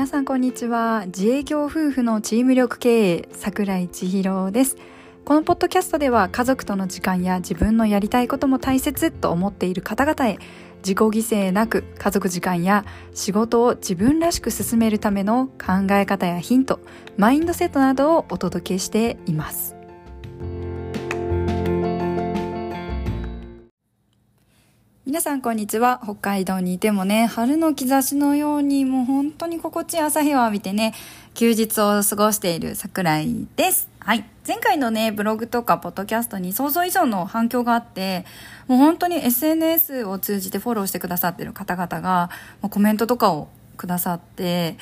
皆さんこんにちは。自営業夫婦のチーム力経営桜井千尋です。このポッドキャストでは家族との時間や自分のやりたいことも大切と思っている方々へ自己犠牲なく家族時間や仕事を自分らしく進めるための考え方やヒントマインドセットなどをお届けしています。皆さんこんにちは。北海道にいてもね春の兆しのようにもう本当に心地いい朝日を浴びてね休日を過ごしている桜井です。はい。前回のねブログとかポッドキャストに想像以上の反響があってもう本当に SNS を通じてフォローしてくださってる方々がもうコメントとかをくださって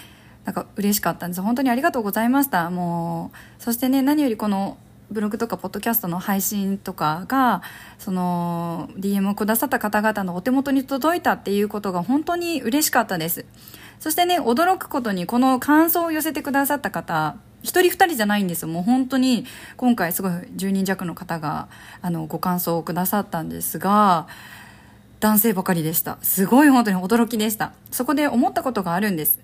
なんか嬉しかったんです。本当にありがとうございました。もうそしてね何よりこのブログとかポッドキャストの配信とかがその DM をくださった方々のお手元に届いたっていうことが本当に嬉しかったです。そしてね驚くことにこの感想を寄せてくださった方一人二人じゃないんですもう本当に今回すごい10人弱の方があのご感想をくださったんですが男性ばかりでした。すごい本当に驚きでした。そこで思ったことがあるんです。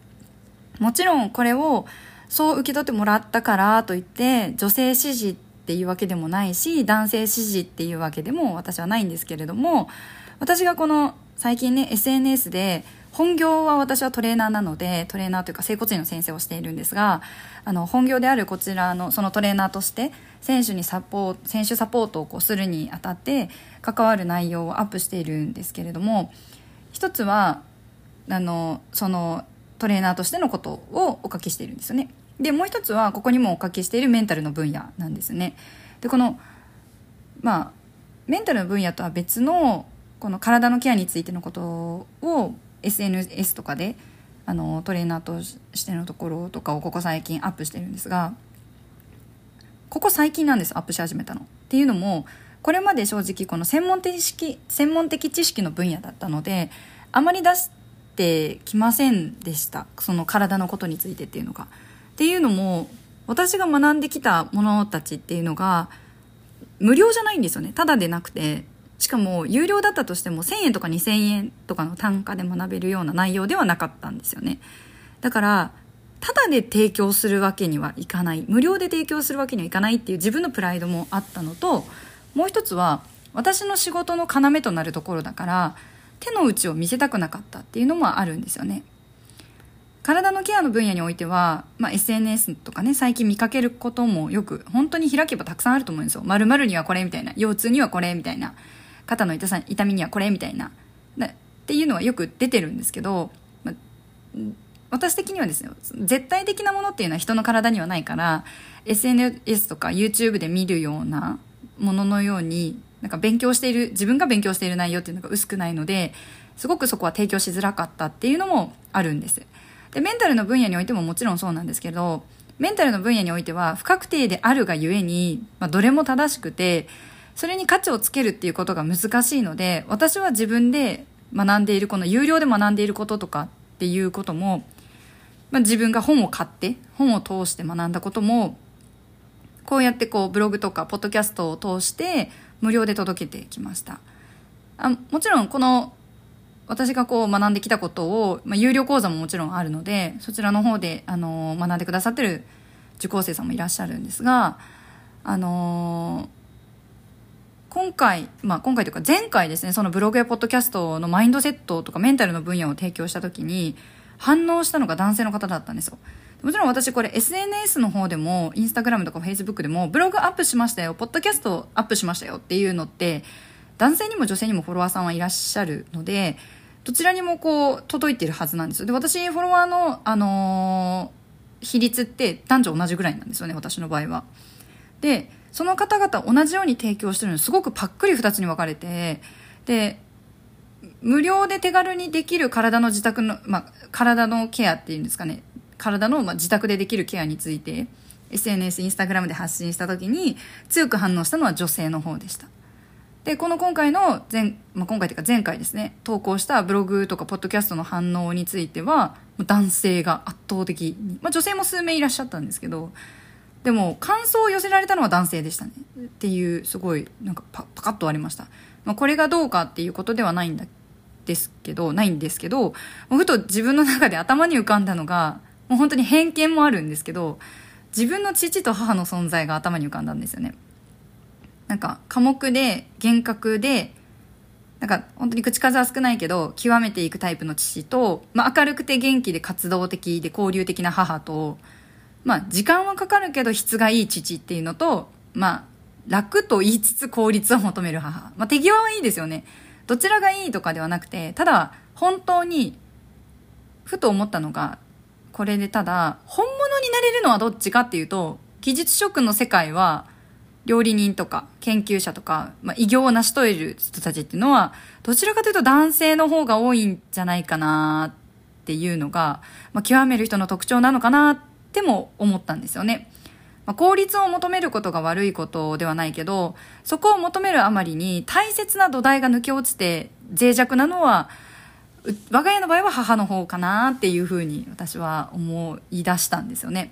もちろんこれをそう受け取ってもらったからといって女性支持っていうわけでもないし男性支持っていうわけでも私はないんですけれども私がこの最近ね SNS で本業は私はトレーナーなのでトレーナーというか整骨院の先生をしているんですがあの本業であるこちらのそのトレーナーとして選手にサポート選手サポートをこうするにあたって関わる内容をアップしているんですけれども一つはあのそのトレーナーとしてのことをお書きしているんですよね。でもう一つはここにもお書きしているメンタルの分野なんですねでこのまあメンタルの分野とは別のこの体のケアについてのことを SNS とかであのトレーナーとしてのところとかをここ最近アップしてるんですがここ最近なんですアップし始めたの。っていうのもこれまで正直この専門的識専門的知識の分野だったのであまり出してきませんでしたその体のことについてっていうのが。っていうのも私が学んできたものたちっていうのが無料じゃないんですよね。ただでなくてしかも有料だったとしても1000円とか2000円とかの単価で学べるような内容ではなかったんですよね。だからただで提供するわけにはいかない。無料で提供するわけにはいかないっていう自分のプライドもあったのともう一つは私の仕事の要となるところだから手の内を見せたくなかったっていうのもあるんですよね。体のケアの分野においては、まあ、SNS とかね最近見かけることもよく本当に開けばたくさんあると思うんですよ〇〇にはこれみたいな腰痛にはこれみたいな肩の痛さ痛みにはこれみたいなっていうのはよく出てるんですけど、まあ、私的にはですね絶対的なものっていうのは人の体にはないから SNS とか YouTube で見るようなもののようになんか勉強している自分が勉強している内容っていうのが薄くないのですごくそこは提供しづらかったっていうのもあるんです。でメンタルの分野においてももちろんそうなんですけどメンタルの分野においては不確定であるがゆえに、まあ、どれも正しくてそれに価値をつけるっていうことが難しいので私は自分で学んでいるこの有料で学んでいることとかっていうことも、まあ、自分が本を買って本を通して学んだこともこうやってこうブログとかポッドキャストを通して無料で届けてきました。あもちろんこの私がこう学んできたことを、まあ、有料講座ももちろんあるのでそちらの方で、あの学んでくださってる受講生さんもいらっしゃるんですが、あの今回、まあ、今回というか前回ですねそのブログやポッドキャストのマインドセットとかメンタルの分野を提供した時に反応したのが男性の方だったんですよ。もちろん私これ SNS の方でもインスタグラムとかフェイスブックでもブログアップしましたよポッドキャストアップしましたよっていうのって男性にも女性にもフォロワーさんはいらっしゃるのでどちらにもこう届いてるはずなんですよ。で私フォロワーの、あのー、比率って男女同じぐらいなんですよね私の場合は。でその方々同じように提供してるのすごくパックリ2つに分かれてで無料で手軽にできる体の自宅の、まあ、体のケアっていうんですかね。体の、まあ、自宅でできるケアについて SNS インスタグラムで発信した時に強く反応したのは女性の方でした。でこの今回の前、まあ、今回というか前回ですね投稿したブログとかポッドキャストの反応については男性が圧倒的に、まあ、女性も数名いらっしゃったんですけどでも感想を寄せられたのは男性でしたね。っていうすごいなんかパパカッとありました、まあ、これがどうかっていうことではないんだですけどないんですけどふと自分の中で頭に浮かんだのがもう本当に偏見もあるんですけど自分の父と母の存在が頭に浮かんだんですよね。なんか寡黙で厳格でなんか本当に口数は少ないけど極めていくタイプの父と、まあ、明るくて元気で活動的で交流的な母と、まあ、時間はかかるけど質がいい父っていうのと、まあ、楽と言いつつ効率を求める母。まあ、手際はいいですよね。どちらがいいとかではなくて、ただ、本当に、ふと思ったのが、これでただ、本物になれるのはどっちかっていうと、技術職の世界は、料理人とか研究者とか、まあ、偉業を成し遂げる人たちっていうのは、どちらかというと男性の方が多いんじゃないかなっていうのが、まあ、極める人の特徴なのかなっても思ったんですよね。まあ、効率を求めることが悪いことではないけど、そこを求めるあまりに大切な土台が抜け落ちて脆弱なのは、我が家の場合は母の方かなっていうふうに私は思い出したんですよね。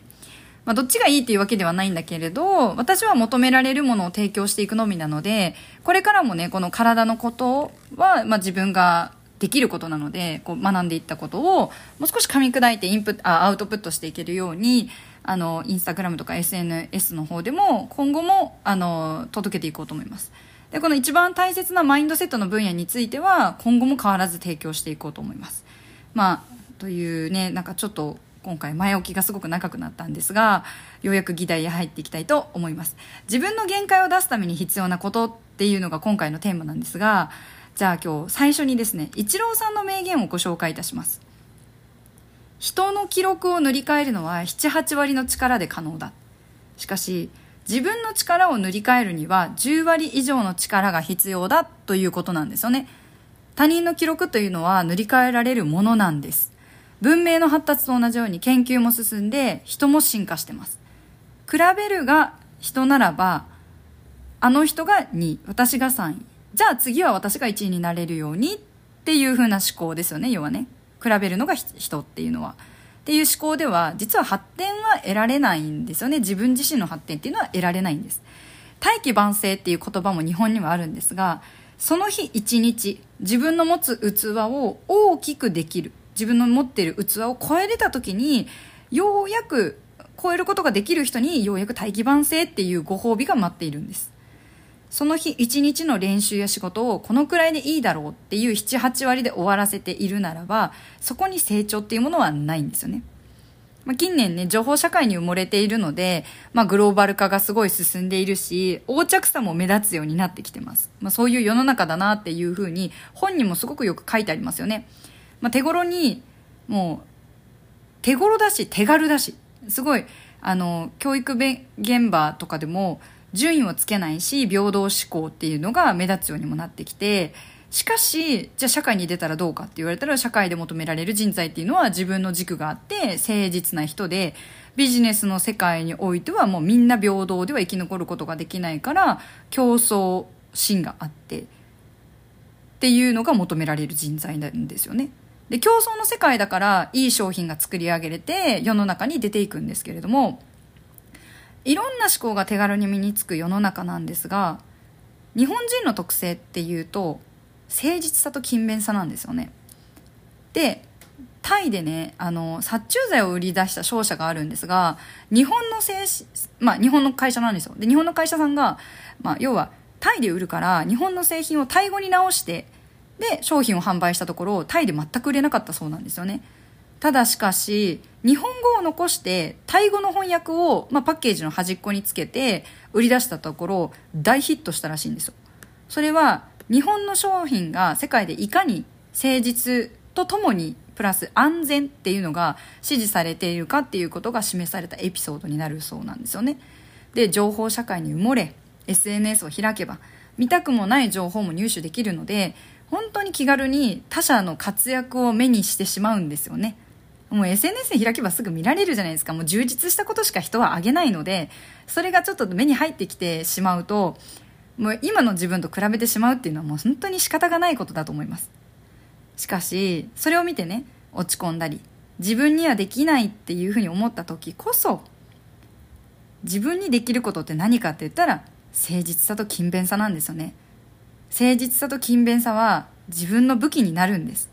まあ、どっちがいいっていうわけではないんだけれど、私は求められるものを提供していくのみなので、これからもね、この体のことは、まあ、自分ができることなので、こう学んでいったことを、もう少し噛み砕いてインプあアウトプットしていけるように、あの、インスタグラムとか SNS の方でも、今後も、あの、届けていこうと思います。で、この一番大切なマインドセットの分野については、今後も変わらず提供していこうと思います。まあ、というね、なんかちょっと、今回前置きがすごく長くなったんですが、ようやく議題へ入っていきたいと思います。自分の限界を出すために必要なことっていうのが今回のテーマなんですが、じゃあ今日最初にですね、イチローさんの名言をご紹介いたします。人の記録を塗り替えるのは78割の力で可能だしかし自分の力を塗り替えるには10割以上の力が必要だということなんですよね他人の記録というのは塗り替えられるものなんです文明の発達と同じように研究も進んで人も進化してます。比べるが人ならばあの人が2位私が3位じゃあ次は私が1位になれるようにっていう風な思考ですよね要はね。比べるのが人っていうのは。っていう思考では実は発展は得られないんですよね。自分自身の発展っていうのは得られないんです。大器晩成っていう言葉も日本にはあるんですがその日一日自分の持つ器を大きくできる。自分の持っている器を超えれた時にようやく超えることができる人にようやく大器晩成っていうご褒美が待っているんですその日一日の練習や仕事をこのくらいでいいだろうっていう7、8割で終わらせているならば、そこに成長っていうものはないんですよね。まあ、近年ね、情報社会に埋もれているので、まあ、グローバル化がすごい進んでいるし、横着さも目立つようになってきてます。まあ、そういう世の中だなっていうふうに、本にもすごくよく書いてありますよね。まあ、手頃に、もう、手頃だし、手軽だし、すごい、あの、教育現場とかでも、順位をつけないし平等志向っていうのが目立つようにもなってきてしかしじゃあ社会に出たらどうかって言われたら社会で求められる人材っていうのは自分の軸があって誠実な人でビジネスの世界においてはもうみんな平等では生き残ることができないから競争心があってっていうのが求められる人材なんですよね。で競争の世界だからいい商品が作り上げれて世の中に出ていくんですけれどもいろんな思考が手軽に身につく世の中なんですが日本人の特性っていうと誠実さと勤勉さなんですよね。でタイでねあの殺虫剤を売り出した商社があるんですが日本の製紙まあ日本の会社なんですよ。で日本の会社さんが、まあ、要はタイで売るから日本の製品をタイ語に直してで商品を販売したところタイで全く売れなかったそうなんですよねただしかし、日本語を残して、タイ語の翻訳を、まあ、パッケージの端っこにつけて、売り出したところ、大ヒットしたらしいんですよ。それは、日本の商品が世界でいかに誠実とともに、プラス安全っていうのが支持されているかっていうことが示されたエピソードになるそうなんですよね。で、情報社会に埋もれ、SNS を開けば、見たくもない情報も入手できるので、本当に気軽に他者の活躍を目にしてしまうんですよね。もう SNS で開けばすぐ見られるじゃないですか。もう充実したことしか人はあげないので、それがちょっと目に入ってきてしまうと、もう今の自分と比べてしまうっていうのはもう本当に仕方がないことだと思います。しかし、それを見てね、落ち込んだり、自分にはできないっていうふうに思った時こそ、自分にできることって何かって言ったら、誠実さと勤勉さなんですよね。誠実さと勤勉さは自分の武器になるんです。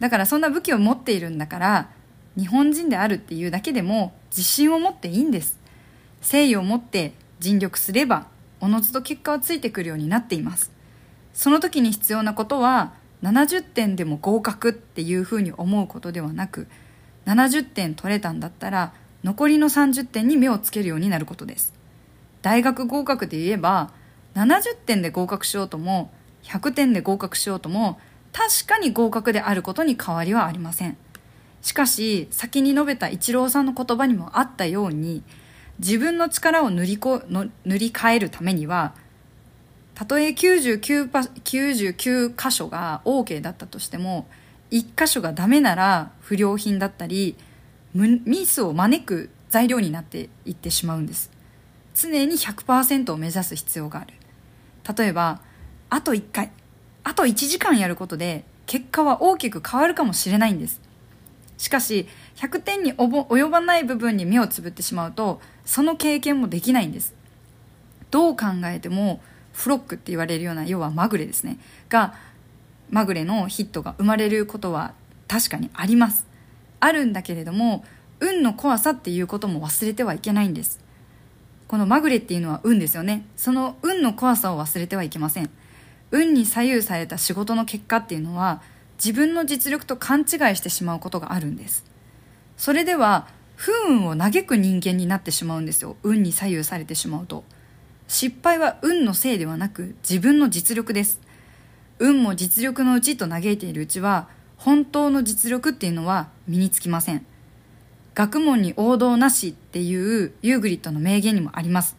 だからそんな武器を持っているんだから日本人であるっていうだけでも自信を持っていいんです。誠意を持って尽力すればおのずと結果はついてくるようになっています。その時に必要なことは70点でも合格っていうふうに思うことではなく70点取れたんだったら残りの30点に目をつけるようになることです。大学合格で言えば70点で合格しようとも100点で合格しようとも確かに合格であることに変わりはありません。しかし先に述べたイチローさんの言葉にもあったように自分の力を塗りこの塗り替えるためにはたとえ 99, パ99箇所が OK だったとしても1箇所がダメなら不良品だったりミスを招く材料になっていってしまうんです。常に100%を目指す必要がある。例えばあと1回あと1時間やることで結果は大きく変わるかもしれないんです。しかし100点に及ばない部分に目をつぶってしまうとその経験もできないんです。どう考えてもフロックって言われるような要はまぐれですね。がまぐれのヒットが生まれることは確かにあります。あるんだけれども運の怖さっていうことも忘れてはいけないんです。このまぐれっていうのは運ですよね。その運の怖さを忘れてはいけません。運に左右された仕事の結果っていうのは自分の実力と勘違いしてしまうことがあるんです。それでは不運を嘆く人間になってしまうんですよ。運に左右されてしまうと。失敗は運のせいではなく自分の実力です。運も実力のうちと嘆いているうちは本当の実力っていうのは身につきません。学問に王道なしっていうユーグリッドの名言にもあります。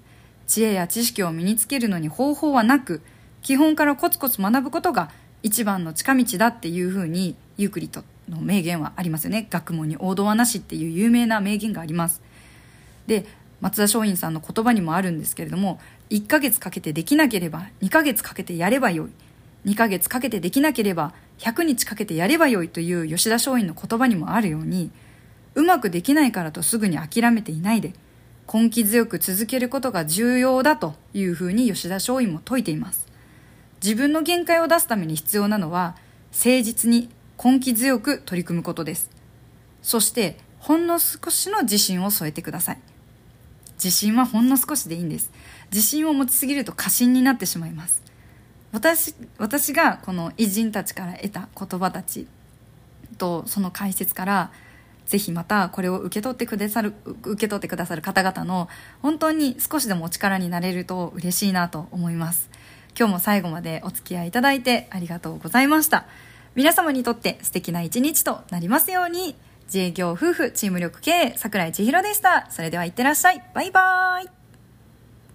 知恵や知識を身につけるのに方法はなく基本からコツコツ学ぶことが一番の近道だっていうふうにユークリッドの名言はありますよね。学問に王道はなしっていう有名な名言があります。で松田松陰さんの言葉にもあるんですけれども1ヶ月かけてできなければ2ヶ月かけてやればよい。2ヶ月かけてできなければ100日かけてやればよいという吉田松陰の言葉にもあるようにうまくできないからとすぐに諦めていないで根気強く続けることが重要だというふうに吉田松陰も説いています。自分の限界を出すために必要なのは誠実に根気強く取り組むことです。そしてほんの少しの自信を添えてください。自信はほんの少しでいいんです。自信を持ちすぎると過信になってしまいます。私私がこの偉人たちから得た言葉たちとその解説からぜひまたこれを受け取ってくださる受け取ってくださる方々の本当に少しでもお力になれると嬉しいなと思います。今日も最後までお付き合いいただいてありがとうございました。皆様にとって素敵な一日となりますように。自営業夫婦チーム力経営桜井千尋でした。それではいってらっしゃい。バイバーイ。